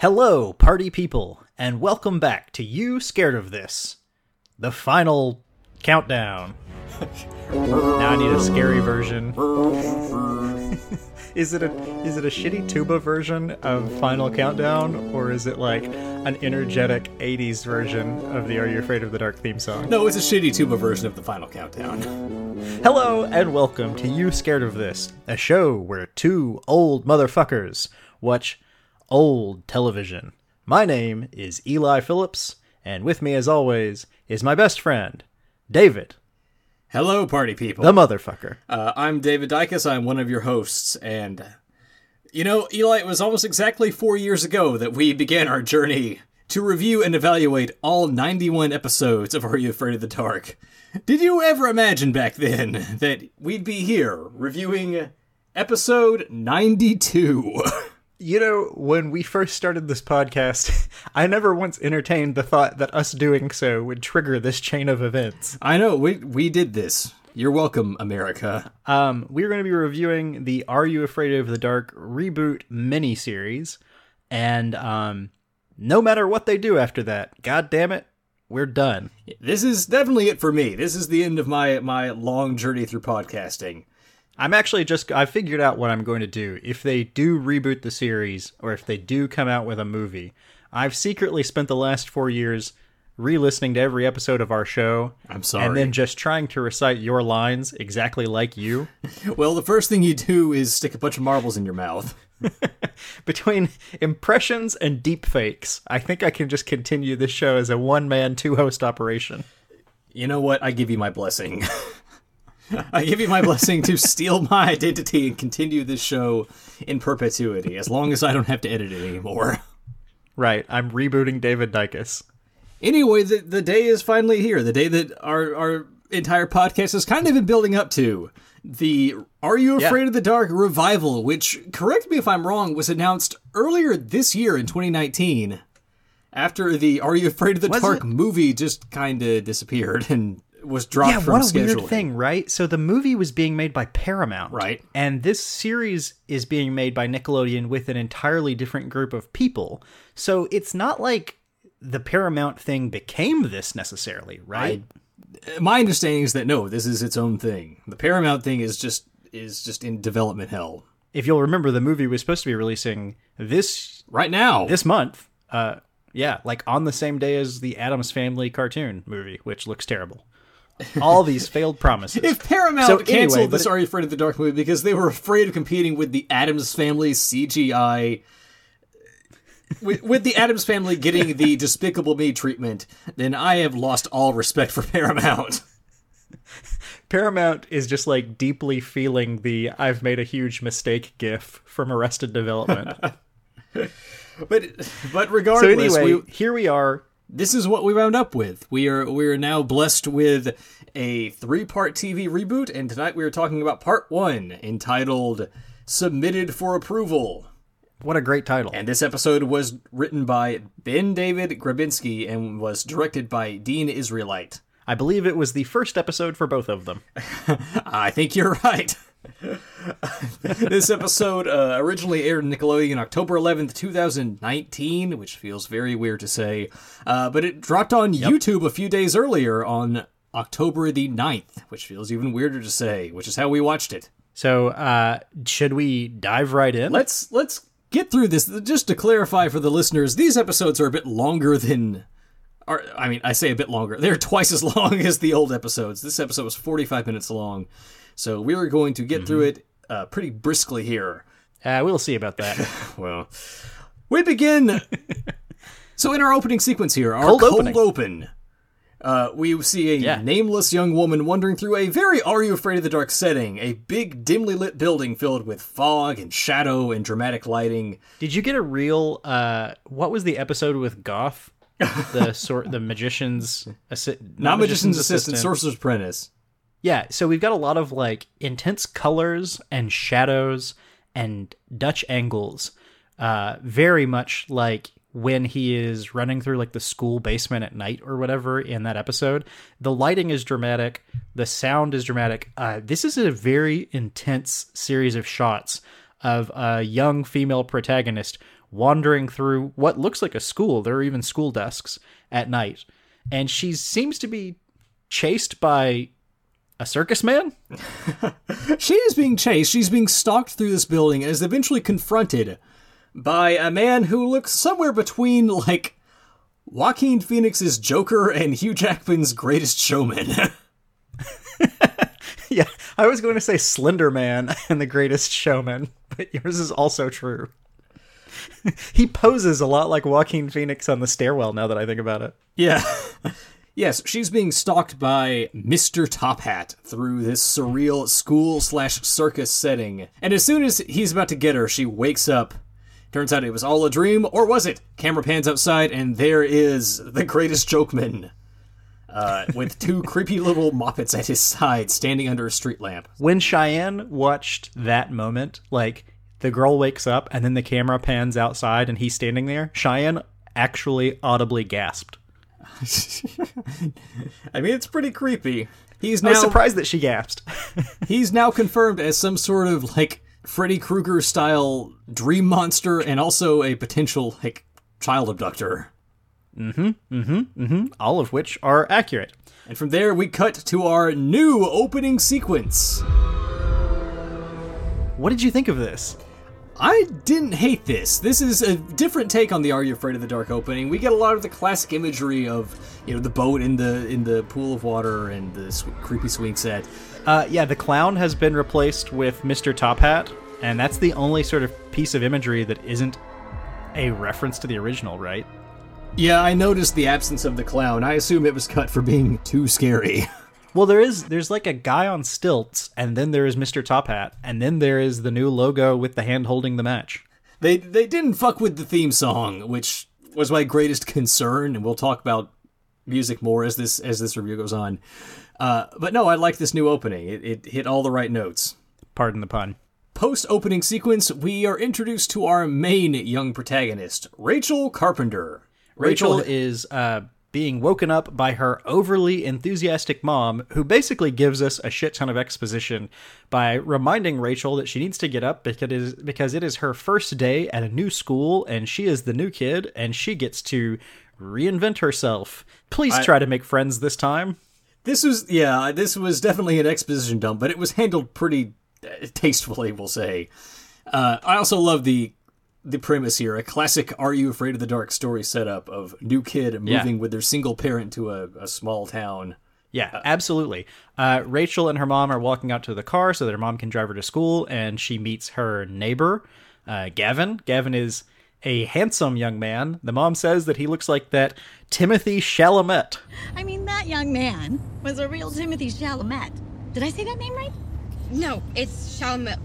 Hello, party people, and welcome back to You Scared of This, the final countdown. now I need a scary version. is it a is it a shitty tuba version of Final Countdown, or is it like an energetic '80s version of the Are You Afraid of the Dark theme song? No, it's a shitty tuba version of the final countdown. Hello and welcome to You Scared of This, a show where two old motherfuckers watch old television. My name is Eli Phillips, and with me as always is my best friend, David, Hello, party people. the motherfucker. Uh, I'm David Dykus. I'm one of your hosts, and you know, Eli, it was almost exactly four years ago that we began our journey to review and evaluate all 91 episodes of Are You Afraid of the Dark. Did you ever imagine back then that we'd be here reviewing episode 92? You know, when we first started this podcast, I never once entertained the thought that us doing so would trigger this chain of events. I know we we did this. You're welcome, America. Um, we're going to be reviewing the Are You Afraid of the Dark reboot miniseries, and um, no matter what they do after that, god damn it, we're done. This is definitely it for me. This is the end of my my long journey through podcasting. I'm actually just I figured out what I'm going to do. If they do reboot the series or if they do come out with a movie, I've secretly spent the last 4 years re-listening to every episode of our show I'm sorry. and then just trying to recite your lines exactly like you. Well, the first thing you do is stick a bunch of marbles in your mouth. Between impressions and deep fakes, I think I can just continue this show as a one-man two-host operation. You know what? I give you my blessing. I give you my blessing to steal my identity and continue this show in perpetuity, as long as I don't have to edit it anymore. Right, I'm rebooting David Dykus. Anyway, the, the day is finally here. The day that our, our entire podcast has kind of been building up to. The Are You Afraid Yeah. of the Dark revival, which, correct me if I'm wrong, was announced earlier this year in 2019 after the Are You Afraid of the Was Dark it? movie just kind of disappeared and was dropped Yeah, from what a scheduling. weird thing, right? So the movie was being made by Paramount, Right. And this series is being made by Nickelodeon with an entirely different group of people. So it's not like the Paramount thing became this necessarily, right? My understanding is that no, this is its own thing. The Paramount thing is just is just in development hell if you'll remember, the movie was supposed to be releasing this right now. this month. Uh, yeah, like on the same day as the Addams Family cartoon movie, which looks terrible. All these failed promises. if Paramount So canceled anyway, but this it- Are You Afraid of the Dark movie because they were afraid of competing with the Addams Family CGI, with, with the Addams Family getting the Despicable Me treatment, then I have lost all respect for Paramount. Paramount is just like deeply feeling the "I've made a huge mistake" gif from Arrested Development. But but so regardless, anyway, we, here we are. This is what we wound up with. We are we are now blessed with a three part TV reboot, and tonight we are talking about part one, entitled "Submitted for Approval." What a great title! And this episode was written by Ben David Grabinski and was directed by Dean Israelite. I believe it was the first episode for both of them. I think you're right. this episode uh, originally aired on Nickelodeon October 11th, 2019, which feels very weird to say. Uh, but it dropped on YouTube a few days earlier on October the 9th, which feels even weirder to say, which is how we watched it. So, uh, should we dive right in? Let's let's get through this. Just to clarify for the listeners, these episodes are a bit longer than. Are, I mean, I say a bit longer. They're twice as long as the old episodes. This episode was 45 minutes long. So we are going to get through it uh, pretty briskly here. uh, we'll see about that. Well, we begin. so in our opening sequence here, our Cold cold, opening. open, uh, we see a Yeah. nameless young woman wandering through a very Are You Afraid of the Dark setting. A big, dimly lit building filled with fog and shadow and dramatic lighting. Did you get a real? Uh, what was the episode with Goth? The sort, the magician's assi- Not magician's assistant, sorcerer's apprentice. Yeah, so we've got a lot of like intense colors and shadows and Dutch angles. Uh, very much like when he is running through like the school basement at night or whatever in that episode. The lighting is dramatic, the sound is dramatic. Uh, this is a very intense series of shots of a young female protagonist wandering through what looks like a school. There are even school desks at night. And she seems to be chased by a circus man? She is being chased. She's being stalked through this building and is eventually confronted by a man who looks somewhere between, like, Joaquin Phoenix's Joker and Hugh Jackman's Greatest Showman. yeah, I was going to say Slender Man and the Greatest Showman, but yours is also true. he poses a lot like Joaquin Phoenix on the stairwell now that I think about it. yeah. Yes, she's being stalked by Mr. Top Hat through this surreal school slash circus setting. And as soon as he's about to get her, she wakes up. Turns out it was all a dream, or was it? Camera pans outside, and there is the greatest jokeman. Uh, with two creepy little moppets at his side, standing under a street lamp. When Cheyenne watched that moment, like the girl wakes up and then the camera pans outside and he's standing there, Cheyenne actually audibly gasped. I mean, it's pretty creepy. He's now surprised that she gasped. he's now confirmed as some sort of like Freddy Krueger style dream monster, and also a potential like child abductor. Mm-hmm, mm-hmm, mm-hmm. All of which are accurate. And from there, we cut to our new opening sequence. What did you think of this? I didn't hate this. This is a different take on the Are You Afraid of the Dark opening. We get a lot of the classic imagery of, you know, the boat in the in the pool of water and the sw- creepy swing set. Uh, yeah, the clown has been replaced with Mr. Top Hat, and that's the only sort of piece of imagery that isn't a reference to the original, right? Yeah, I noticed the absence of the clown. I assume it was cut for being too scary. Well, there is there's like a guy on stilts, and then there is Mr. Top Hat, and then there is the new logo with the hand holding the match. They they didn't fuck with the theme song, which was my greatest concern, and we'll talk about music more as this as this review goes on. Uh, but no, I like this new opening. It, it hit all the right notes. Pardon the pun. Post opening sequence, we are introduced to our main young protagonist, Rachel Carpenter. Rachel is uh, being woken up by her overly enthusiastic mom, who basically gives us a shit ton of exposition by reminding Rachel that she needs to get up because it is, because it is her first day at a new school and she is the new kid and she gets to reinvent herself. Please try to make friends this time. This was yeah, this was definitely an exposition dump, but it was handled pretty tastefully, we'll say. Uh, I also love the the premise here, a classic "Are You Afraid of the Dark" story setup of new kid moving with their single parent to a, a small town. Yeah, absolutely. Uh, Rachel and her mom are walking out to the car so that her mom can drive her to school, and she meets her neighbor, uh, Gavin. Gavin is a handsome young man. The mom says that he looks like that Timothy Chalamet. I mean, that young man was a real Timothy Chalamet. Did I say that name right? No, it's Chalamet.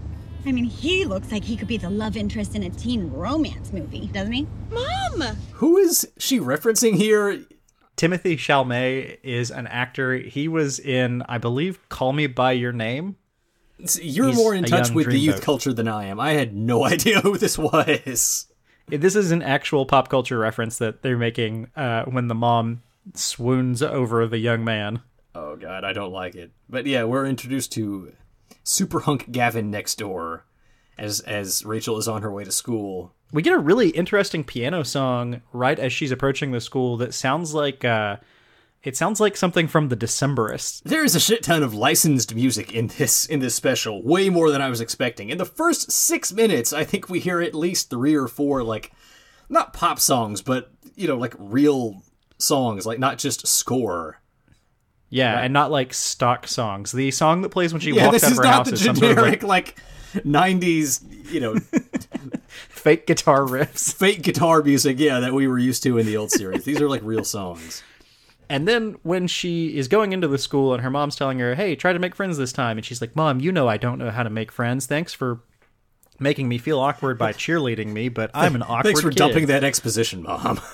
I mean, he looks like he could be the love interest in a teen romance movie, doesn't he? Mom! Who is she referencing here? Timothy Chalamet is an actor. He was in, I believe, Call Me by Your Name. You're He's more in touch with the youth dreamboat. culture than I am. I had no idea who this was. This is an actual pop culture reference that they're making uh, when the mom swoons over the young man. Oh god, I don't like it. But yeah, we're introduced to super hunk Gavin next door as as Rachel is on her way to school. we get a really interesting piano song right as she's approaching the school that sounds like uh it sounds like something from the Decemberists. There is a shit ton of licensed music in this in this special, way more than I was expecting. In the first 6 minutes, I think we hear at least 3 or 4 like not pop songs, but you know, like real songs, like not just score. Yeah, and not like stock songs. The song that plays when she Yeah, walks out of her house the is some sort of like like 90s, you know, fake guitar riffs. fake guitar music, yeah, that we were used to in the old series. These are like real songs. And then when she is going into the school and her mom's telling her, "Hey, try to make friends this time." And she's like, "Mom, you know I don't know how to make friends. Thanks for making me feel awkward by cheerleading me, but I'm an awkward Thanks for kid." dumping that exposition, mom.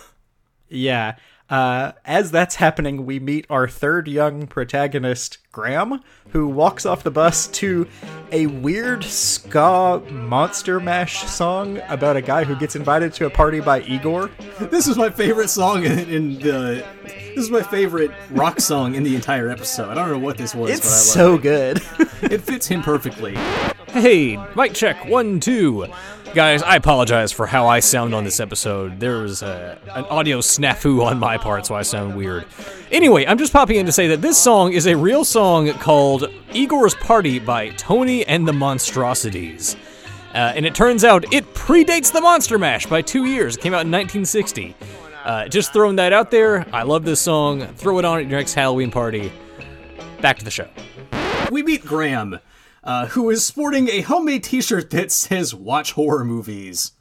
Yeah. Uh, as that's happening, we meet our third young protagonist, Graham, who walks off the bus to a weird ska monster mash song about a guy who gets invited to a party by Igor. This is my favorite song in, in the. This is my favorite rock song in the entire episode. I don't know what this was, It's but I so good. it. It fits him perfectly. Hey, mic check, one, two. Guys, I apologize for how I sound on this episode. There was a, an audio snafu on my part, so I sound weird. Anyway, I'm just popping in to say that this song is a real song called Igor's Party by Tony and the Monstrosities. Uh, and it turns out it predates the Monster Mash by two years. It came out in 1960. Uh, just throwing that out there. I love this song. Throw it on at your next Halloween party. Back to the show. We meet Graham, uh, who is sporting a homemade T-shirt that says "Watch horror movies."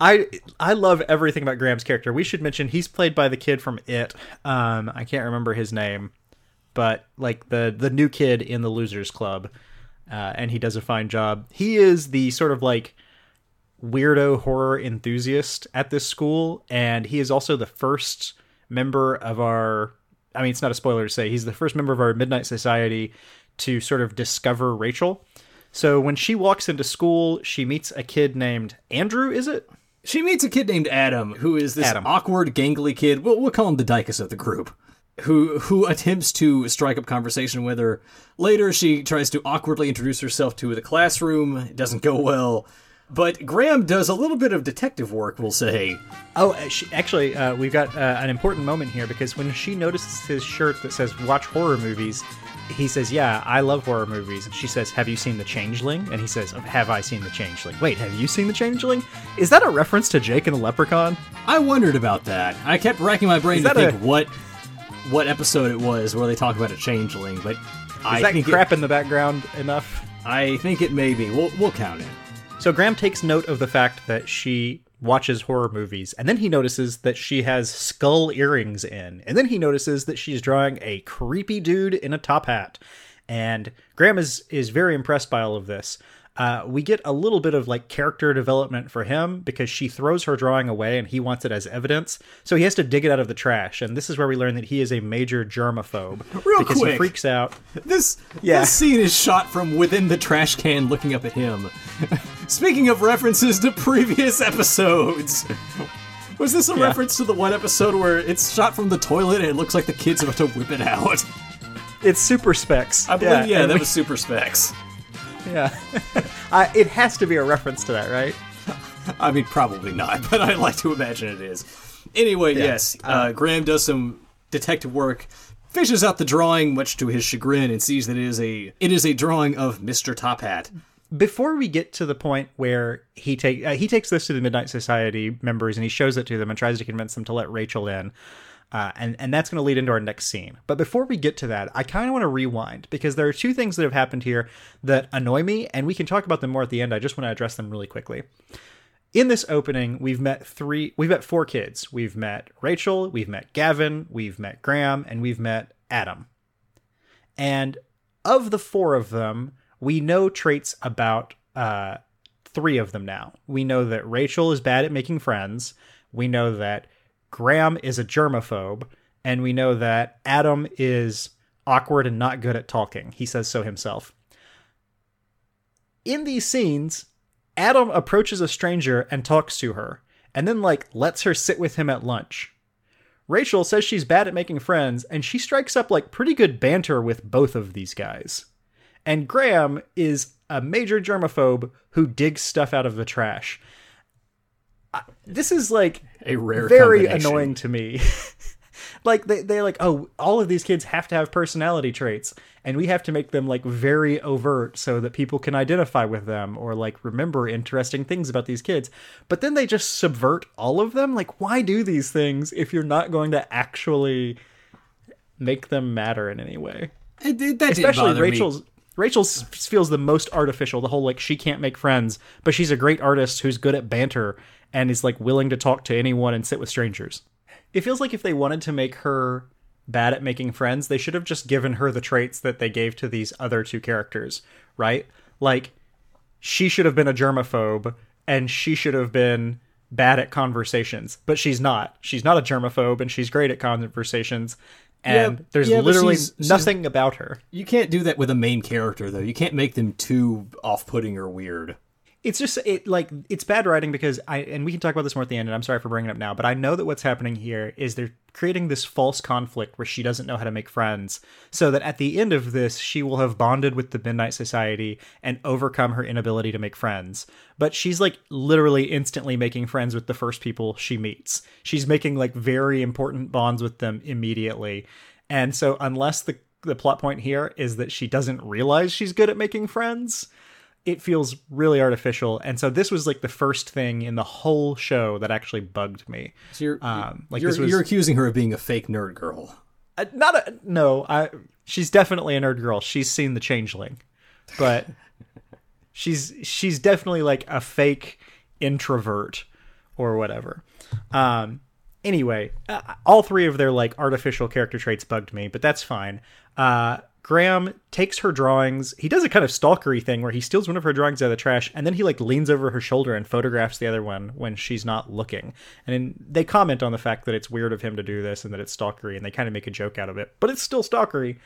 I I love everything about Graham's character. We should mention he's played by the kid from It. Um, I can't remember his name, but like the the new kid in the Losers Club, uh, and he does a fine job. He is the sort of like weirdo horror enthusiast at this school, and he is also the first member of our. I mean, it's not a spoiler to say he's the first member of our Midnight Society to sort of discover Rachel. So when she walks into school, she meets a kid named Andrew. Is it? She meets a kid named Adam, who is this Adam. awkward, gangly kid. We'll, we'll call him the Dykus of the group. Who who attempts to strike up conversation with her. Later, she tries to awkwardly introduce herself to the classroom. It doesn't go well. But Graham does a little bit of detective work, we'll say. Oh, uh, actually, uh, we've got uh, an important moment here because when she notices his shirt that says "Watch horror movies," he says, "Yeah, I love horror movies." And she says, "Have you seen The Changeling?" And he says, "Have I seen The Changeling?" Wait, have you seen The Changeling? Is that a reference to Jake and the Leprechaun? I wondered about that. I kept racking my brain to that a- think what what episode it was where they talk about a changeling, but Is I that think crap it, in the background enough? I think it may be. We'll we'll count it. So Graham takes note of the fact that she watches horror movies, and then he notices that she has skull earrings in, and then he notices that she's drawing a creepy dude in a top hat. And Graham is is very impressed by all of this. Uh, we get a little bit of like character development for him because she throws her drawing away and he wants it as evidence. So he has to dig it out of the trash. And this is where we learn that he is a major germaphobe. Real because he freaks out. This Yeah. this scene is shot from within the trash can, looking up at him. Speaking of references to previous episodes. Was this a Yeah. reference to the one episode where it's shot from the toilet and it looks like the kid's about to whip it out? It's super specs. I believe, yeah, and that we- was Super Specs. Yeah. I, it has to be a reference to that, right? I mean, probably not, but I like to imagine it is. Anyway, yes, uh, Graham does some detective work, fishes out the drawing, much to his chagrin, and sees that it is a it is a drawing of Mister Top Hat. Before we get to the point where he take uh, he takes this to the Midnight Society members and he shows it to them and tries to convince them to let Rachel in. Uh, and and that's going to lead into our next scene. But before we get to that, I kind of want to rewind because there are two things that have happened here that annoy me, and we can talk about them more at the end. I just want to address them really quickly. In this opening, we've met three, we've met four kids. We've met Rachel, we've met Gavin, we've met Graham, and we've met Adam. And of the four of them, we know traits about uh, three of them now. We know that Rachel is bad at making friends. We know that Graham is a germaphobe. And we know that Adam is awkward and not good at talking. He says so himself. In these scenes, Adam approaches a stranger and talks to her, and then, like, lets her sit with him at lunch. Rachel says she's bad at making friends, and she strikes up like pretty good banter with both of these guys. And Graham is a major germaphobe who digs stuff out of the trash. I- This is like A rare very annoying to me. like they they're like, oh, all of these kids have to have personality traits, and we have to make them like very overt so that people can identify with them or like remember interesting things about these kids. But then they just subvert all of them. Like, why do these things if you're not going to actually make them matter in any way? It, it- that Especially bother me. Rachel feels the most artificial. The whole like she can't make friends, but she's a great artist who's good at banter and is like willing to talk to anyone and sit with strangers. It feels like if they wanted to make her bad at making friends, they should have just given her the traits that they gave to these other two characters, right? Like she should have been a germaphobe and she should have been bad at conversations, but she's not. She's not a germaphobe and she's great at conversations. And Yeah, there's yeah, literally she's- she's- nothing about her. You can't do that with a main character, though. You can't make them too off-putting or weird. It's just it like it's bad writing because I and we can talk about this more at the end and I'm sorry for bringing it up now but I know that what's happening here is they're creating this false conflict where she doesn't know how to make friends so that at the end of this she will have bonded with the Midnight Society and overcome her inability to make friends. But she's like literally instantly making friends with the first people she meets. She's making like very important bonds with them immediately. And so unless the the plot point here is that she doesn't realize she's good at making friends it feels really artificial. And so this was like the first thing in the whole show that actually bugged me. So you're, Um, like you're, this was you're accusing her of being a fake nerd girl. uh, not a no. I she's definitely a nerd girl. She's seen the Changeling, but she's she's definitely like a fake introvert or whatever. Um. Anyway, uh, all three of their like artificial character traits bugged me, but that's fine. Uh, Graham takes her drawings. He does a kind of stalkery thing where he steals one of her drawings out of the trash, and then he like leans over her shoulder and photographs the other one when she's not looking. And then they comment on the fact that it's weird of him to do this and that it's stalkery, and they kind of make a joke out of it. But it's still stalkery.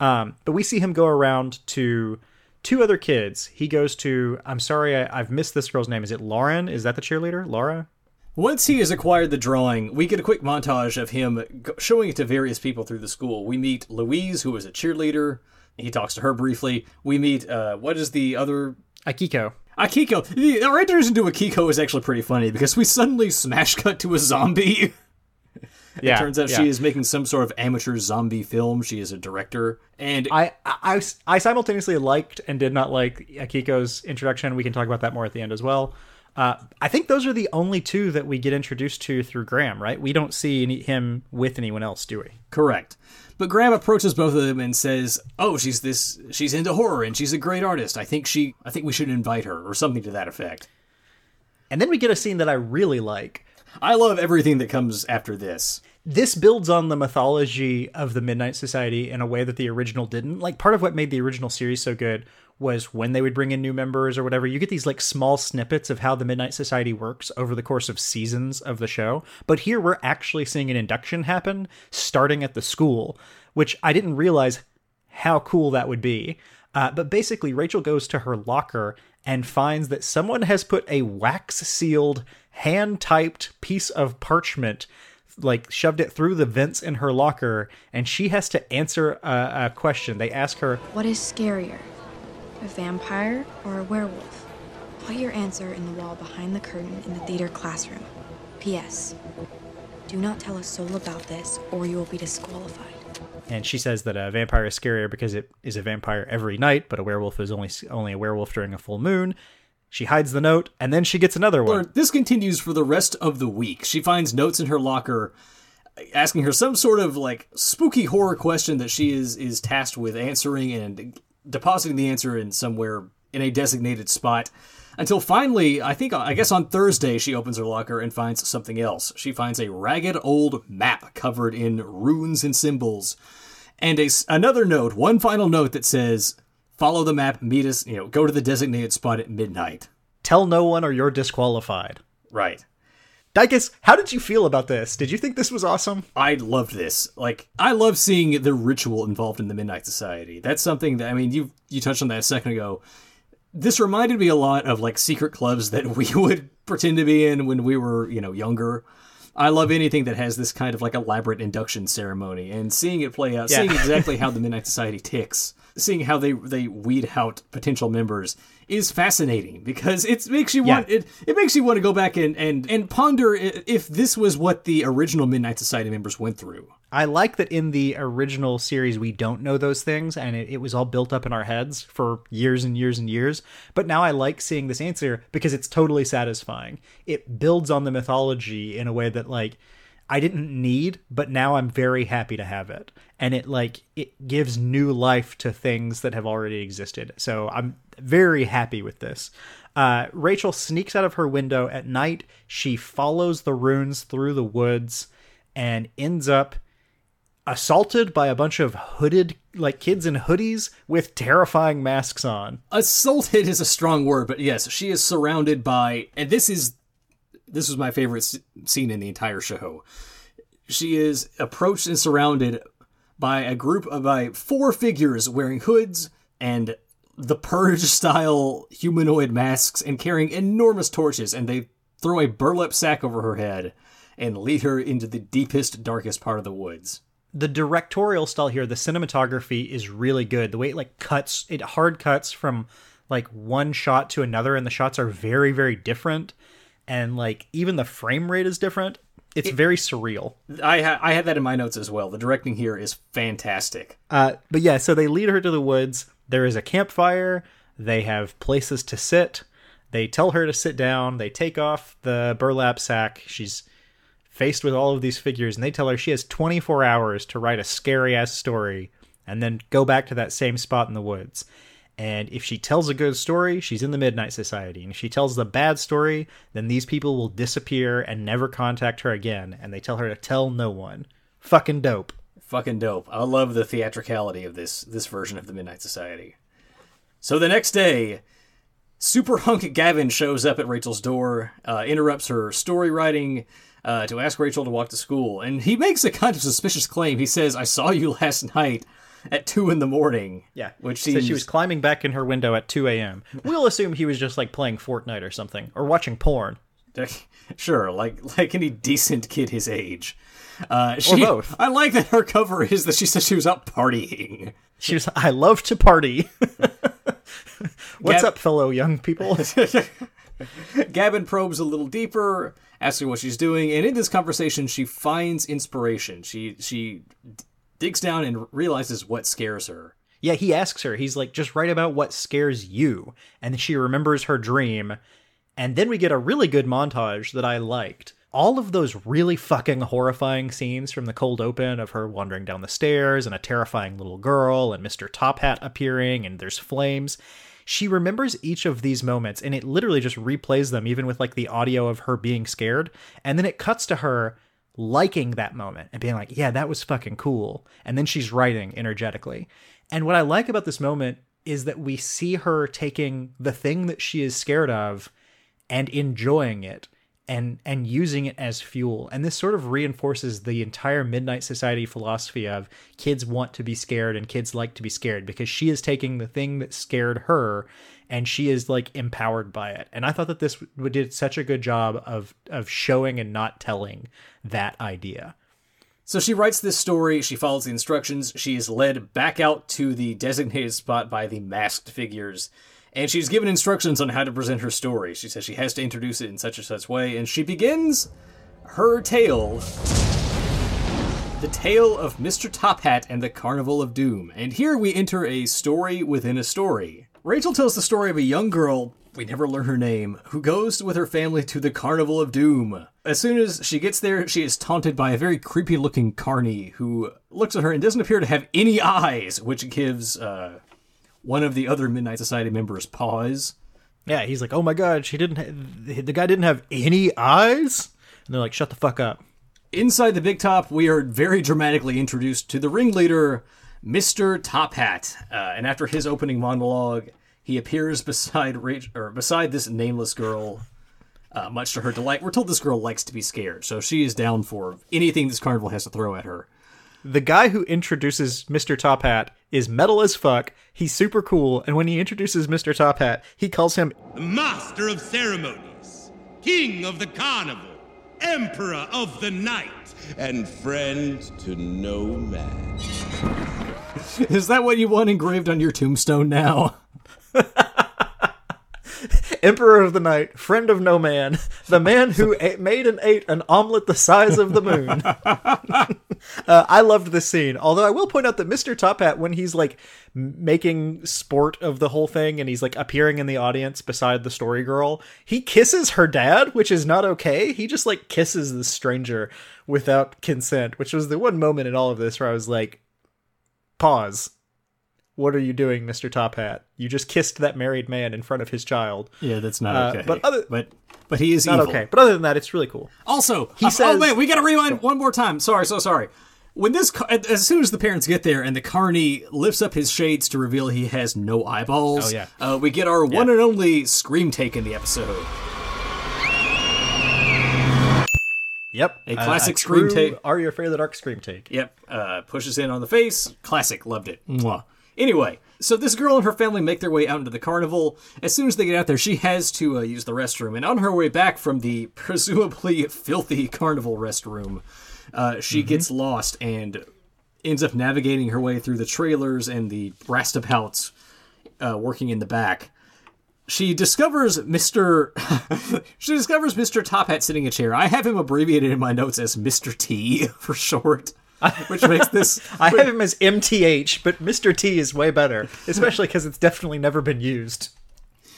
Um, but we see him go around to two other kids. He goes to. I'm sorry, I, I've missed this girl's name. Is it Lauren? Is that the cheerleader, Laura? Once he has acquired the drawing, we get a quick montage of him showing it to various people through the school. We meet Louise, who is a cheerleader. He talks to her briefly. We meet, uh, what is the other Akiko. Akiko. The our introduction to Akiko is actually pretty funny because we suddenly smash cut to a zombie. Yeah, Turns out yeah. she is making some sort of amateur zombie film. She is a director, and I, I, I simultaneously liked and did not like Akiko's introduction. We can talk about that more at the end as well. Uh, I think those are the only two that we get introduced to through Graham, right? We don't see any, him with anyone else, do we? correct. But Graham approaches both of them and says, "Oh, she's this. She's into horror and she's a great artist. I think she. I think we should invite her, or something to that effect." And then we get a scene that I really like. I love everything that comes after this. This builds on the mythology of the Midnight Society in a way that the original didn't. Like, part of what made the original series so good was when they would bring in new members or whatever, you get these like small snippets of how the Midnight Society works over the course of seasons of the show. But here we're actually seeing an induction happen starting at the school, which I didn't realize how cool that would be. Uh, but basically, Rachel goes to her locker and finds that someone has put a wax sealed, hand typed piece of parchment, like shoved it through the vents in her locker, and she has to answer a, a question. They ask her, What is scarier, a vampire or a werewolf? Put your answer in the wall behind the curtain in the theater classroom. P.S. Do not tell a soul about this, or you will be disqualified. and she says that a vampire is scarier because it is a vampire every night, but a werewolf is only only a werewolf during a full moon. She hides the note, and then she gets another one. This continues for the rest of the week. She finds notes in her locker asking her some sort of like spooky horror question that she is is tasked with answering and depositing the answer in somewhere in a designated spot. Until finally, I think I guess on Thursday she opens her locker and finds something else. She finds a ragged old map covered in runes and symbols, and a another note, one final note that says, "Follow the map, meet us, you know, go to the designated spot at midnight." Tell no one or you're disqualified. Right. Dykus, how did you feel about this? Did you think this was awesome? I loved this. Like, I love seeing the ritual involved in the Midnight Society. That's something that I mean, you you touched on that a second ago. This reminded me a lot of like secret clubs that we would pretend to be in when we were, you know, younger. I love anything that has this kind of like elaborate induction ceremony and seeing it play out, Yeah. seeing exactly how the Midnight Society ticks, seeing how they they weed out potential members is fascinating because it makes you want Yeah. it it makes you want to go back and and and ponder if this was what the original Midnight Society members went through. I like that in the original series we don't know those things and it, it was all built up in our heads for years and years and years. But now I like seeing this answer because it's totally satisfying. It builds on the mythology in a way that like I didn't need, but now I'm very happy to have it. And it like it gives new life to things that have already existed. So I'm very happy with this. Uh, Rachel sneaks out of her window at night. She follows the runes through the woods and ends up assaulted by a bunch of hooded like kids in hoodies with terrifying masks on. assaulted is a strong word, but yes, she is surrounded by, and this is this was my favorite scene in the entire show. She is approached and surrounded by a group of by four figures wearing hoods and the purge style humanoid masks and carrying enormous torches, and they throw a burlap sack over her head and lead her into the deepest, darkest part of the woods. the directorial style here, the cinematography is really good. The way it like cuts, it hard cuts from like one shot to another, and the shots are very, very different. And like even the frame rate is different. It's very surreal. I ha- I had that in my notes as well. The directing here is fantastic. Uh, but yeah, so they lead her to the woods. There is a campfire. They have places to sit. They tell her to sit down. They take off the burlap sack. She's faced with all of these figures, and they tell her she has 24 hours to write a scary ass story and then go back to that same spot in the woods. And if she tells a good story, she's in the Midnight Society. And if she tells the bad story, then these people will disappear and never contact her again. And they tell her to tell no one. Fucking dope. Fucking dope. I love the theatricality of this this version of the Midnight Society. So the next day, Super Hunk Gavin shows up at Rachel's door, uh, interrupts her story writing uh, to ask Rachel to walk to school, and he makes a kind of suspicious claim. He says, "I saw you last night at two in the morning." Yeah, which seems she was climbing back in her window at 2 a.m. We'll assume he was just like playing Fortnite or something, or watching porn. sure, like like any decent kid his age. Uh, she, both. I like that her cover is that she said she was out partying. She was, I love to party. What's Gab- up, fellow young people? Gavin probes a little deeper, asks her what she's doing, and in this conversation, she finds inspiration. She she digs down and realizes what scares her. yeah, he asks her, he's like, just write about what scares you. And she remembers her dream. And then we get a really good montage that I liked. All of those really fucking horrifying scenes from the cold open of her wandering down the stairs and a terrifying little girl and Mr. Top Hat appearing and there's flames. She remembers each of these moments and it literally just replays them, even with like the audio of her being scared. And then it cuts to her liking that moment and being like, yeah, that was fucking cool. And then she's writing energetically. And what I like about this moment is that we see her taking the thing that she is scared of and enjoying it and and using it as fuel and this sort of reinforces the entire midnight society philosophy of kids want to be scared and kids like to be scared because she is taking the thing that scared her and she is like empowered by it and i thought that this did such a good job of of showing and not telling that idea So she writes this story, she follows the instructions, she is led back out to the designated spot by the masked figures, and she's given instructions on how to present her story. She says she has to introduce it in such and such way, and she begins her tale. The tale of Mr. Top Hat and the Carnival of Doom. And here we enter a story within a story. Rachel tells the story of a young girl, we never learn her name, who goes with her family to the Carnival of Doom. As soon as she gets there, she is taunted by a very creepy looking carny who looks at her and doesn't appear to have any eyes, which gives uh, one of the other Midnight Society members pause. yeah he's like oh my god she didn't ha- the guy didn't have any eyes and they're like shut the fuck up Inside the Big Top, we are very dramatically introduced to the ringleader, Mr. Top Hat. Uh, and after his opening monologue, he appears beside Rach- or beside this nameless girl. Uh, much to her delight, we're told this girl likes to be scared, so she is down for anything this carnival has to throw at her. the guy who introduces Mr. Top Hat is metal as fuck. He's super cool, and when he introduces Mr. Top Hat, he calls him the master of ceremonies, king of the carnival, emperor of the night. and friend to no man. Is that what you want engraved on your tombstone now? Emperor of the Night, friend of no man, the man who ate, made and ate an omelet the size of the moon. uh, I loved this scene, although I will point out that Mr. Top Hat, when he's like making sport of the whole thing and he's like appearing in the audience beside the story girl, he kisses her dad, which is not okay. He just like kisses the stranger without consent, which was the one moment in all of this where I was like, pause. What are you doing, Mr. Top Hat? You just kissed that married man in front of his child. Yeah, that's not Uh, okay. but other- but but he is Not evil. okay. But other than that, it's really cool. Also, He uh, says- "Oh man, we got to rewind one more time." Sorry, so sorry. When this, as soon as the parents get there and the carney lifts up his shades to reveal he has no eyeballs, Oh, yeah. uh, we get our one and only scream take in the episode. Yep. A classic scream true take. Are you afraid of the dark scream take? Yep, uh, pushes in on the face. Classic, loved it. Mwah. Anyway, so this girl and her family make their way out into the carnival. As soon as they get out there, she has to uh, use the restroom. And on her way back from the presumably filthy carnival restroom, uh, she gets lost and ends up navigating her way through the trailers and the roustabouts uh, working in the back. She discovers Mr. she discovers Mr. Top Hat sitting in a chair. I have him abbreviated in my notes as Mr. T for short, which makes this I have him as MTH, but Mr. T is way better, especially because it's definitely never been used.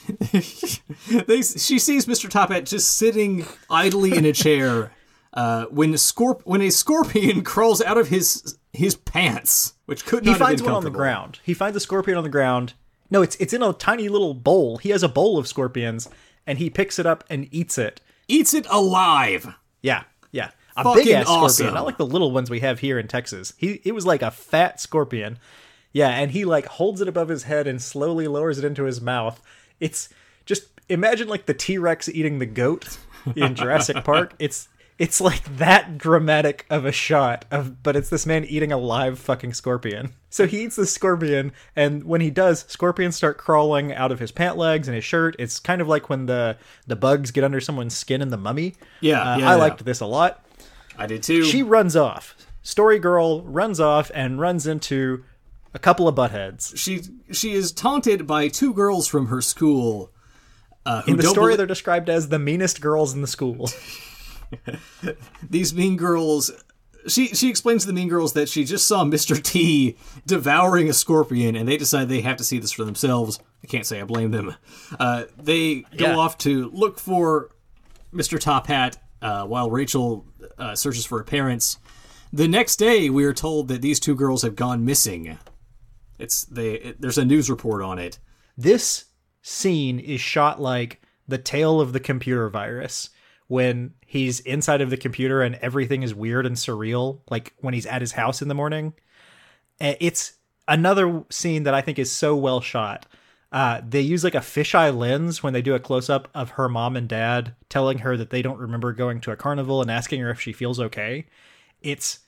they, she sees Mr. Top Hat just sitting idly in a chair uh, when scorp- when a scorpion crawls out of his his pants, which could not He finds one on the ground. He finds a scorpion on the ground. No, it's it's in a tiny little bowl. He has a bowl of scorpions, and he picks it up and eats it. Eats it alive. Yeah, yeah, a Fucking big ass awesome. scorpion, not like the little ones we have here in Texas. He it was like a fat scorpion. Yeah, and he like holds it above his head and slowly lowers it into his mouth. It's just imagine like the T Rex eating the goat in Jurassic Park. It's it's like that dramatic of a shot of but it's this man eating a live fucking scorpion. So he eats the scorpion and when he does, scorpions start crawling out of his pant legs and his shirt. It's kind of like when the the bugs get under someone's skin in the mummy. Yeah, Uh, yeah, I yeah. liked this a lot. I did too. She runs off. Story girl runs off and runs into a couple of buttheads. she she is taunted by two girls from her school. Uh, In the story, they're described as the meanest girls in the school. these mean girls she she explains to the mean girls that she just saw Mr. T devouring a scorpion and they decide they have to see this for themselves. I can't say I blame them. Uh, they go Yeah. off to look for Mr. Top Hat uh, while Rachel uh, searches for her parents. The next day, we are told that these two girls have gone missing. It's they. It, there's a news report on it. this scene is shot like the tale of the computer virus when he's inside of the computer and everything is weird and surreal like when he's at his house in the morning Uh, it's another scene that i think is so well shot uh, they use like a fisheye lens when they do a close-up of her mom and dad telling her that they don't remember going to a carnival and asking her if she feels okay it's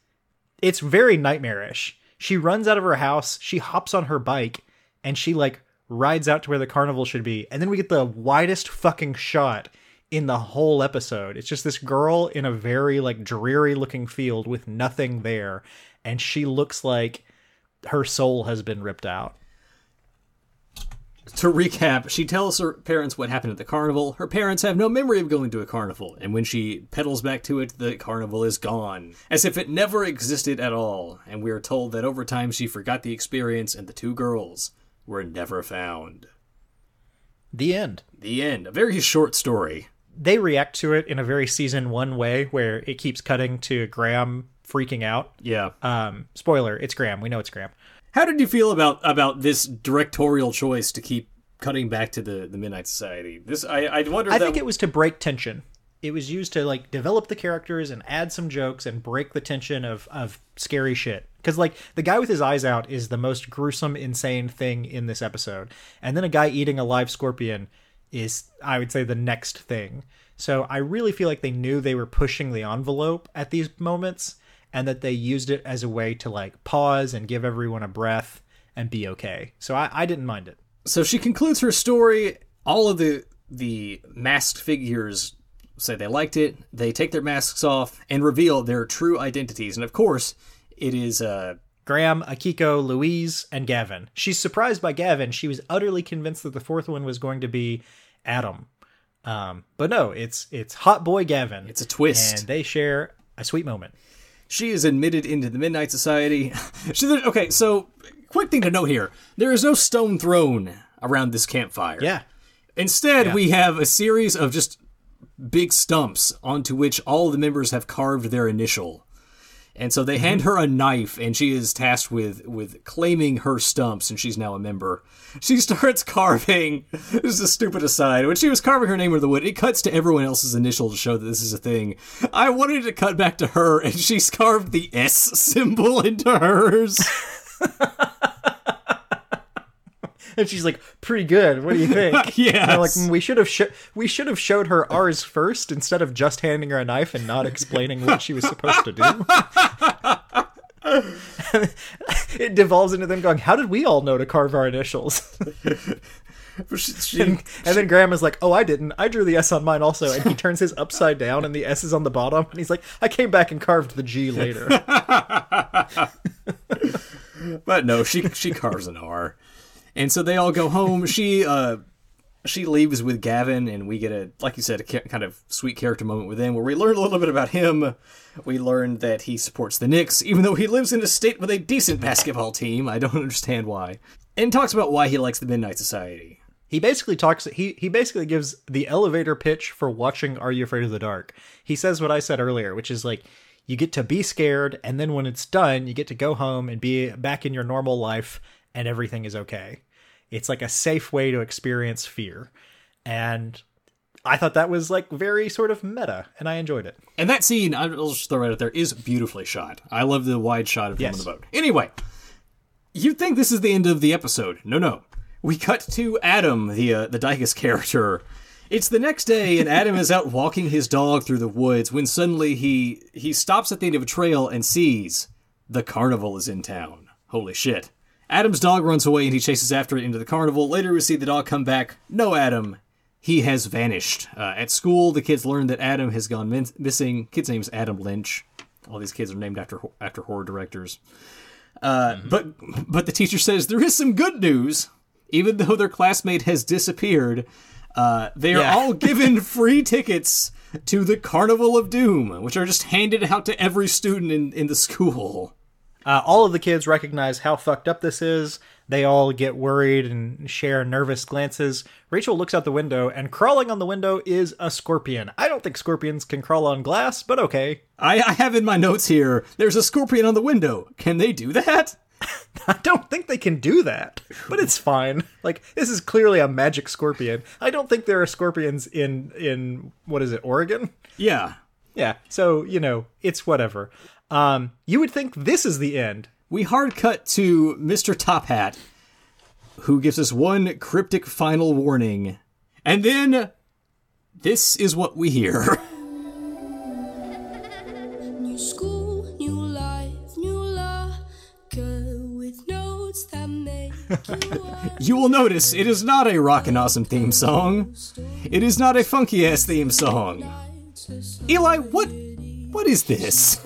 it's very nightmarish. She runs out of her house, she hops on her bike, and she like rides out to where the carnival should be. And then we get the widest fucking shot in the whole episode. It's just this girl in a very like dreary looking field with nothing there, and she looks like her soul has been ripped out. To recap, she tells her parents what happened at the carnival. Her parents have no memory of going to a carnival, and when she pedals back to it, the carnival is gone, as if it never existed at all. And we are told that over time she forgot the experience, and the two girls were never found. The end. The end. A very short story. They react to it in a very season one way where it keeps cutting to Graham freaking out. Yeah. Um, spoiler, it's Graham. We know it's Graham. How did you feel about about this directorial choice to keep cutting back to the the Midnight Society? This I I wonder. I think it was to break tension. It was used to like develop the characters and add some jokes and break the tension of of scary shit. Because like the guy with his eyes out is the most gruesome, insane thing in this episode, and then a guy eating a live scorpion is, I would say, the next thing. So I really feel like they knew they were pushing the envelope at these moments, and that they used it as a way to like pause and give everyone a breath and be okay. So I, I didn't mind it. so she concludes her story. All of the the masked figures say they liked it. They take their masks off and reveal their true identities. And of course, it is uh Graham, Akiko, Louise, and Gavin. She's surprised by Gavin. She was utterly convinced that the fourth one was going to be Adam. Um, but no, it's it's Hot Boy Gavin. It's a twist. And they share a sweet moment. she is admitted into the Midnight Society. she, okay, so quick thing to note here: there is no stone thrown around this campfire. Yeah. Instead, Yeah. we have a series of just big stumps onto which all the members have carved their initial. And so they mm-hmm. hand her a knife, and she is tasked with with claiming her stumps, and she's now a member. She starts carving. This is a stupid aside. When she was carving her name into the wood, it cuts to everyone else's initial to show that this is a thing. I wanted to cut back to her, and she's carved the S symbol into hers. And she's like, "Pretty good. What do you think?" yeah, like "Mm, we should have sho- we should have showed her ours first instead of just handing her a knife and not explaining what she was supposed to do. it devolves into them going, "How did we all know to carve our initials?" She- she- and, and then Graham is like, "Oh, I didn't. I drew the S on mine also." And he turns his upside down, and the S is on the bottom. And he's like, "I came back and carved the G later." but no, she she carves an R, and so they all go home. She uh she leaves with Gavin, and we get a like you said a kind of sweet character moment with him, where we learn a little bit about him. We learn that he supports the Knicks, even though he lives in a state with a decent basketball team. I don't understand why, and talks about why he likes the Midnight Society. He basically talks. He he basically gives the elevator pitch for watching Are You Afraid of the Dark. He says what I said earlier, which is like you get to be scared, and then when it's done, you get to go home and be back in your normal life, and everything is okay. It's like a safe way to experience fear, and I thought that was like very sort of meta, and I enjoyed it. And that scene, I'll just throw it out there, is beautifully shot. I love the wide shot of him Yes. on the boat. Anyway, you'd think this is the end of the episode. No, no. We cut to Adam, the uh, the Dykus character. It's the next day, and Adam is out walking his dog through the woods when suddenly he he stops at the end of a trail and sees the carnival is in town. Holy shit! Adam's dog runs away and he chases after it into the carnival. Later, we see the dog come back. No, Adam. He has vanished. Uh, at school, the kids learn that Adam has gone min- missing. Kid's name's Adam Lynch. All these kids are named after after horror directors. Uh, But but the teacher says there is some good news. Even though their classmate has disappeared, uh, they are Yeah. all given free tickets to the Carnival of Doom, which are just handed out to every student in, in the school. Uh, all of the kids recognize how fucked up this is. They all get worried and share nervous glances. Rachel looks out the window, and crawling on the window is a scorpion. I don't think scorpions can crawl on glass, but okay. I, I have in my notes here. There's a scorpion on the window. Can they do that? I don't think they can do that, but it's fine. Like this is clearly a magic scorpion. I don't think there are scorpions in in what is it, Oregon? Yeah. Yeah. So, you know, it's whatever. Um you would think this is the end. We hard cut to Mr. Top Hat, who gives us one cryptic final warning, and then this is what we hear. New school, new life, new locker with notes that make you you will notice it is not a rockin' awesome theme song. It is not a funky ass theme song. Eli, what what is this?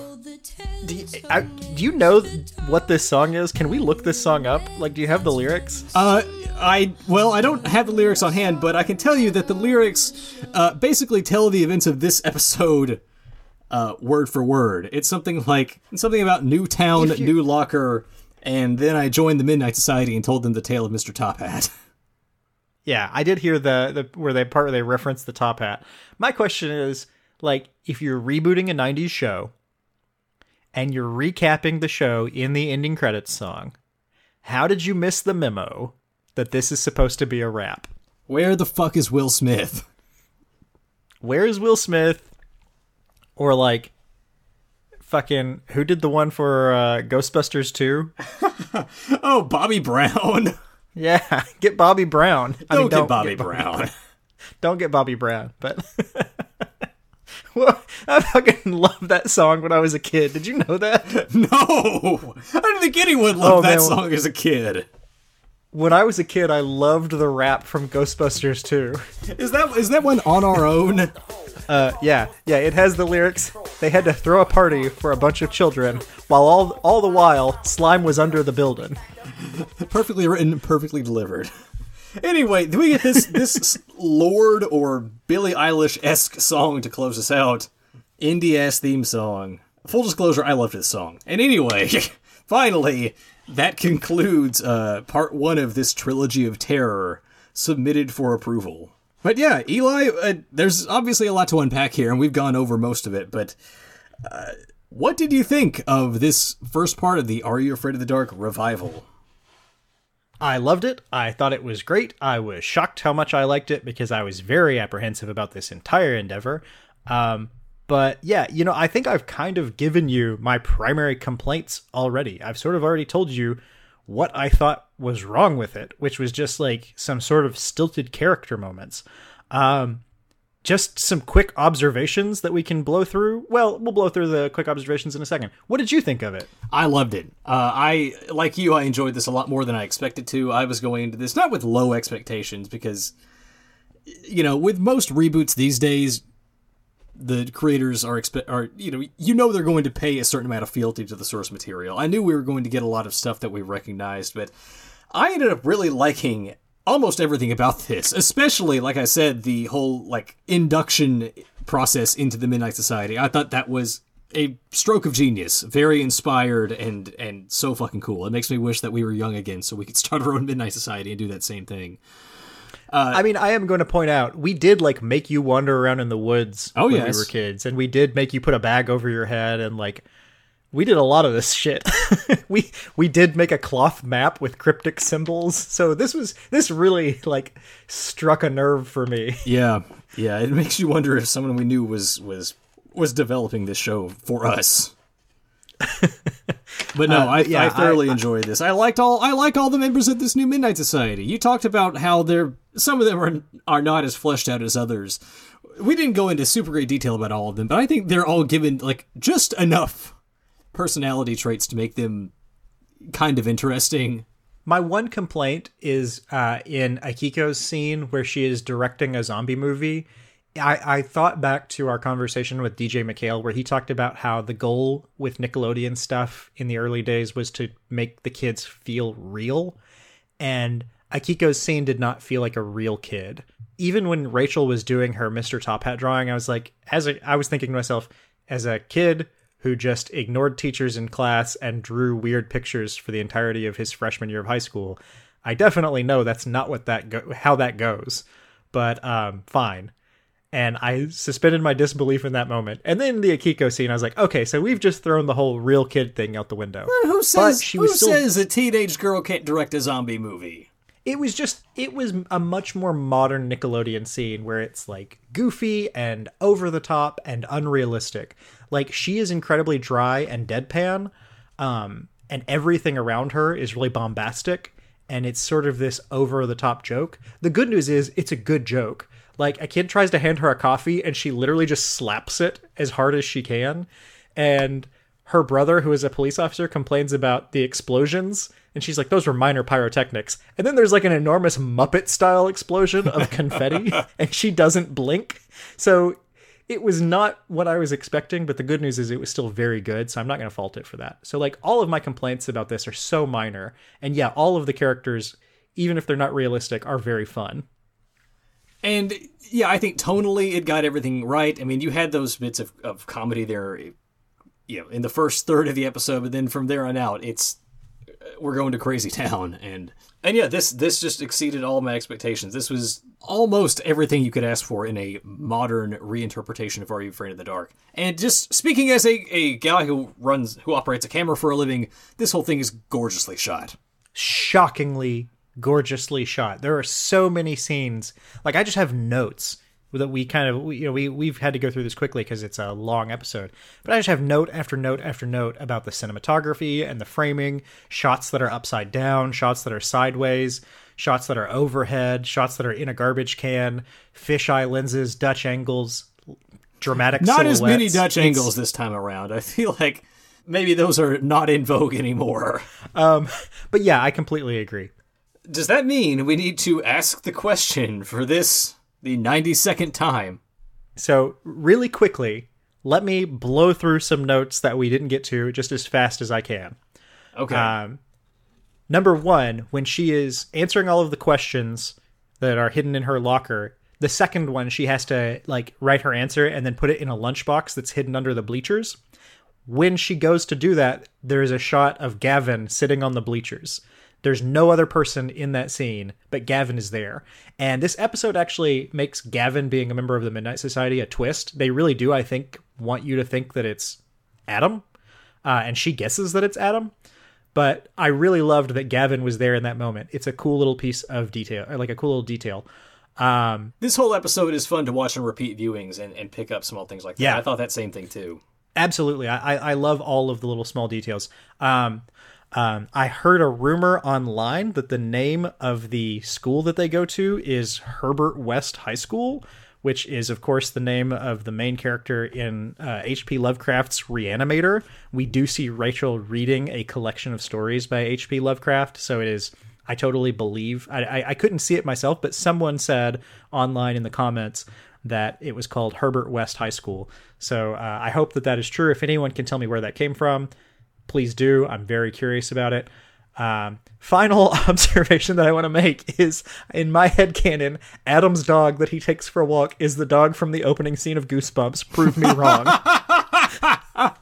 Do you, I, do you know what this song is? Can we look this song up? Like, do you have the lyrics? Uh, I well, I don't have the lyrics on hand, but I can tell you that the lyrics uh, basically tell the events of this episode uh, word for word. It's something like something about Newtown, If you- New Locker, and then I joined the Midnight Society and told them the tale of Mister Top Hat. Yeah, I did hear the, the where they part where they reference the top hat. My question is, like, if you're rebooting a '90s show and you're recapping the show in the ending credits song, how did you miss the memo that this is supposed to be a rap? Where the fuck is Will Smith? Where's Will Smith? Or like, fucking who did the one for uh, Ghostbusters 2? Oh, Bobby Brown. Yeah, get Bobby Brown. I Don't mean, get Bobby Brown. don't get Bobby Brown, but well, I fucking loved that song when I was a kid. Did you know that? no, I didn't think anyone loved Oh, that man. song as a kid. When I was a kid, I loved the rap from Ghostbusters 2. Is that is that one on our own? Uh, yeah, yeah, it has the lyrics. They had to throw a party for a bunch of children, while all all the while slime was under the building. perfectly written, perfectly delivered. Anyway, we get this this Lorde or Billie Eilish esque song to close us out? Indie ass theme song. Full disclosure, I loved this song. And anyway, finally, that concludes uh, part one of this trilogy of terror submitted for approval. But yeah, Eli, uh, there's obviously a lot to unpack here, and we've gone over most of it. But uh, what did you think of this first part of the Are You Afraid of the Dark revival? I loved it. I thought it was great. I was shocked how much I liked it because I was very apprehensive about this entire endeavor. Um, but yeah, you know, I think I've kind of given you my primary complaints already. I've sort of already told you what I thought was wrong with it, which was just like some sort of stilted character moments. Um, just some quick observations that we can blow through. Well, we'll blow through the quick observations in a second. What did you think of it? I loved it. Uh, I like you. I enjoyed this a lot more than I expected to. I was going into this not with low expectations because, you know, with most reboots these days, the creators are expect are you know you know they're going to pay a certain amount of fealty to the source material. I knew we were going to get a lot of stuff that we recognized, but I ended up really liking almost everything about this, especially like I said, the whole like induction process into the Midnight Society. I thought that was a stroke of genius, very inspired and and so fucking cool. It makes me wish that we were young again so we could start our own Midnight Society and do that same thing. Uh, I mean, I am going to point out we did like make you wander around in the woods oh, when yes. we were kids, and we did make you put a bag over your head, and like we did a lot of this shit. we we did make a cloth map with cryptic symbols, so this was this really like struck a nerve for me. Yeah, yeah, it makes you wonder if someone we knew was was was developing this show for us. But no, Uh, I, yeah, I thoroughly I- enjoyed this. I liked all I like all the members of this new Midnight Society. You talked about how they're some of them are are not as fleshed out as others. We didn't go into super great detail about all of them, but I think they're all given like just enough personality traits to make them kind of interesting. My one complaint is uh, in Akiko's scene where she is directing a zombie movie. I, I thought back to our conversation with DJ MacHale where he talked about how the goal with Nickelodeon stuff in the early days was to make the kids feel real. And Akiko's scene did not feel like a real kid. Even when Rachel was doing her Mr. Top Hat drawing, I was like, as a, I was thinking to myself, as a kid who just ignored teachers in class and drew weird pictures for the entirety of his freshman year of high school, I definitely know that's not what that go- how that goes. But um, fine. And I suspended my disbelief in that moment. And then the Akiko scene, I was like, okay, so we've just thrown the whole real kid thing out the window. Who says who still- says a teenage girl can't direct a zombie movie? it was just it was a much more modern Nickelodeon scene where it's like goofy and over the top and unrealistic. Like she is incredibly dry and deadpan, um, and everything around her is really bombastic, and it's sort of this over the top joke. The good news is it's a good joke. Like a kid tries to hand her a coffee and she literally just slaps it as hard as she can, and her brother, who is a police officer, complains about the explosions, and she's like, "Those were minor pyrotechnics." And then there's like an enormous Muppet style explosion of confetti, and she doesn't blink. So it was not what I was expecting, but the good news is it was still very good. So I'm not going to fault it for that. So like all of my complaints about this are so minor, and yeah, all of the characters, even if they're not realistic, are very fun. And yeah, I think tonally it got everything right. I mean, you had those bits of, of comedy there, you know, in the first third of the episode, but then from there on out, it's we're going to crazy town, and and yeah, this this just exceeded all my expectations. This was almost everything you could ask for in a modern reinterpretation of Are You Afraid of the Dark. And just speaking as a, a guy who runs who operates a camera for a living, this whole thing is gorgeously shot. shockingly gorgeously shot. There are so many scenes. Like I just have notes that we kind of you know we we've had to go through this quickly because it's a long episode. But I just have note after note after note about the cinematography and the framing, shots that are upside down, shots that are sideways, shots that are overhead, shots that are in a garbage can, fisheye lenses, Dutch angles, dramatic Not as many. Dutch It's- angles this time around. I feel like maybe those are not in vogue anymore. Um, but yeah, I completely agree. Does that mean we need to ask the question for this, the 92nd time? So, really quickly, let me blow through some notes that we didn't get to just as fast as I can. Okay. Um, number one, when she is answering all of the questions that are hidden in her locker, the second one she has to like write her answer and then put it in a lunchbox that's hidden under the bleachers. When she goes to do that, there is a shot of Gavin sitting on the bleachers. There's no other person in that scene, but Gavin is there. And this episode actually makes Gavin being a member of the Midnight Society a twist. They really do, I think, want you to think that it's Adam. Uh, and she guesses that it's Adam. But I really loved that Gavin was there in that moment. It's a cool little piece of detail, or like a cool little detail. Um, this whole episode is fun to watch and repeat viewings and, and pick up small things like that. Yeah. I thought that same thing too. Absolutely, I, I I love all of the little small details. Um, um, I heard a rumor online that the name of the school that they go to is Herbert West High School, which is, of course, the name of the main character in uh, H.P. Lovecraft's Reanimator. We do see Rachel reading a collection of stories by H.P. Lovecraft, so it is. I totally believe. I, I, I couldn't see it myself, but someone said online in the comments that it was called Herbert West High School. So uh, I hope that that is true. If anyone can tell me where that came from, please do. I'm very curious about it. Um, final observation that I want to make is in my head canon, Adam's dog that he takes for a walk is the dog from the opening scene of Goosebumps. Prove me wrong.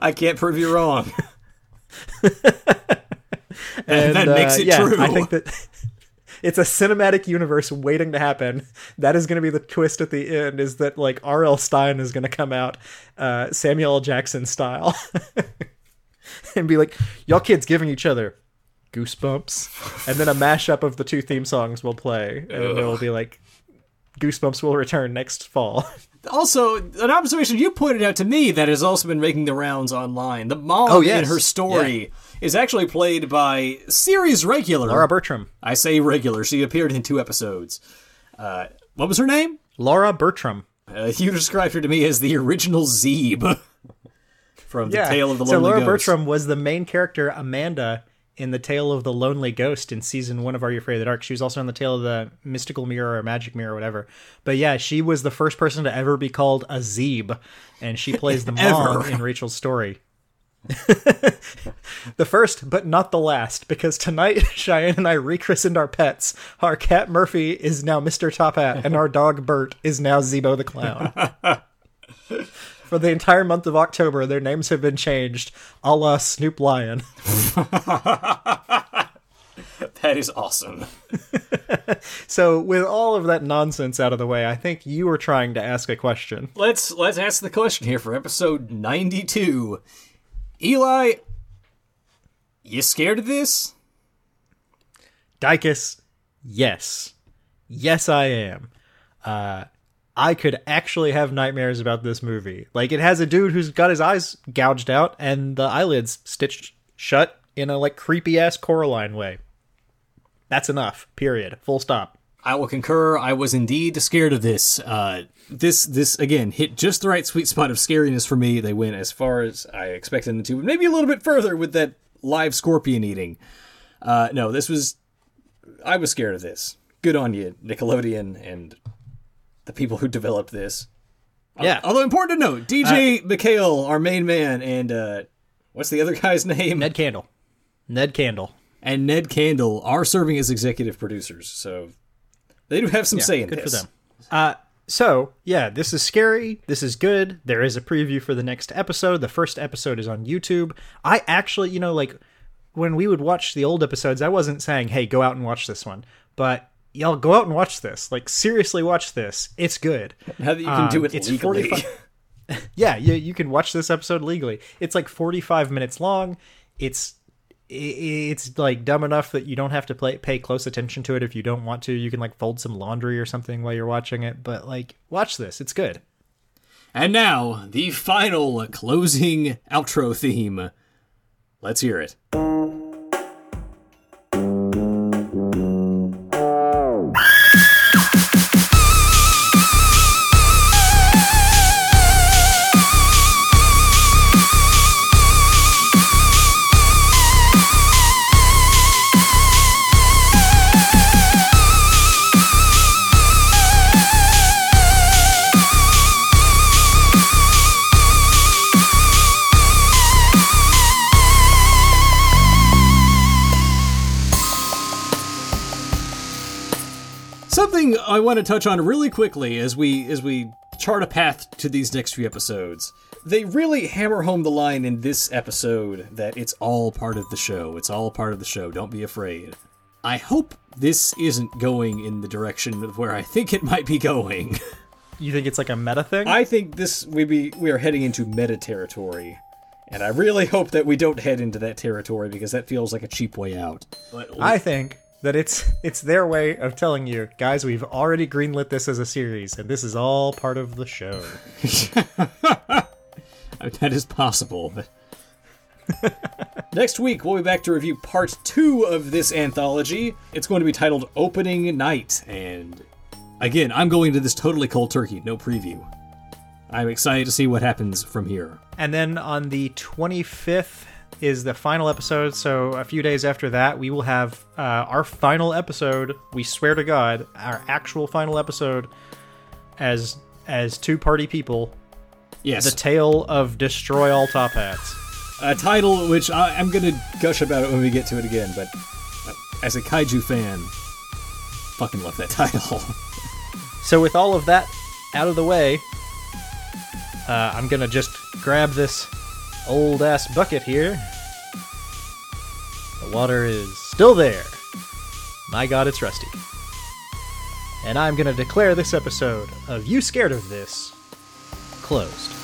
I can't prove you wrong. and that makes uh, it yeah, true. I think that it's a cinematic universe waiting to happen. That is going to be the twist at the end. Is that like R.L. Stine is going to come out, uh, Samuel L. Jackson style, and be like, "Y'all kids giving each other goosebumps," and then a mashup of the two theme songs will play, and it will be like, "Goosebumps will return next fall." Also, an observation you pointed out to me that has also been making the rounds online. The mom Oh, yes. in her story is actually played by series regular Laura Bertram. I say regular. She appeared in two episodes. Uh, what was her name? Laura Bertram. Uh, you described her to me as the original Zeeb from the Tale of the Lonely Ghost. so Laura Ghost. Bertram was the main character, Amanda, in the Tale of the Lonely Ghost in season one of Are You Afraid of the Dark. She was also in the Tale of the Mystical Mirror or Magic Mirror or whatever. But yeah, she was the first person to ever be called a Zeeb, and she plays the mom in Rachel's story. the first, but not the last, because tonight Cheyenne and I rechristened our pets. Our cat Murphy is now Mr. Top Hat, and our dog Bert is now Zebo the Clown. For the entire month of October, their names have been changed, a la Snoop Lion. That is awesome. So, with all of that nonsense out of the way, I think you were trying to ask a question. Let's let's ask the question here for episode 92. Eli, you scared of this? Dykus, yes. Yes, I am. Uh, I could actually have nightmares about this movie. Like, it has a dude who's got his eyes gouged out and the eyelids stitched shut in a, like, creepy ass Coraline way. That's enough. Period. Full stop. I will concur. I was indeed scared of this. Uh, this this again hit just the right sweet spot of scariness for me. They went as far as I expected them to, but maybe a little bit further with that live scorpion eating. Uh, no, this was. I was scared of this. Good on you, Nickelodeon, and the people who developed this. Yeah. Although important to note, DJ MacHale, our main man, and uh, what's the other guy's name? Ned Kandel. Ned Kandel. and Ned Kandel are serving as executive producers, so they do have some say in good this. for them. Uh, so yeah, this is scary. This is good. There is a preview for the next episode. The first episode is on YouTube. I actually, you know, like when we would watch the old episodes, I wasn't saying, "Hey, go out and watch this one," but y'all go out and watch this. Like seriously, watch this. It's good. Now that you can do Um, it it's legally. 45 yeah, you, you can watch this episode legally. It's like 45 minutes long. It's it's like dumb enough that you don't have to play, pay close attention to it if you don't want to. You can like fold some laundry or something while you're watching it, but like watch this. It's good. And now, the final closing outro theme. Let's hear it. I want to touch on really quickly as we as we chart a path to these next few episodes. They really hammer home the line in this episode that it's all part of the show. It's all part of the show. Don't be afraid. I hope this isn't going in the direction of where I think it might be going. You think it's like a meta thing? I think this we be we are heading into meta territory, and I really hope that we don't head into that territory because that feels like a cheap way out. But I think that it's it's their way of telling you, guys, we've already greenlit this as a series, and this is all part of the show. that is possible. Next week we'll be back to review part two of this anthology. It's going to be titled Opening Night, and Again, I'm going to this totally cold turkey, no preview. I'm excited to see what happens from here. And then on the 25th is the final episode. So a few days after that, we will have uh, our final episode. We swear to God, our actual final episode as as two party people. Yes. The tale of destroy all top hats. A title which I, I'm going to gush about it when we get to it again, but uh, as a kaiju fan, fucking love that title. So with all of that out of the way, uh, I'm gonna just grab this old ass bucket here. The water is still there. My god, it's rusty. And I'm gonna declare this episode of You Scared of This closed.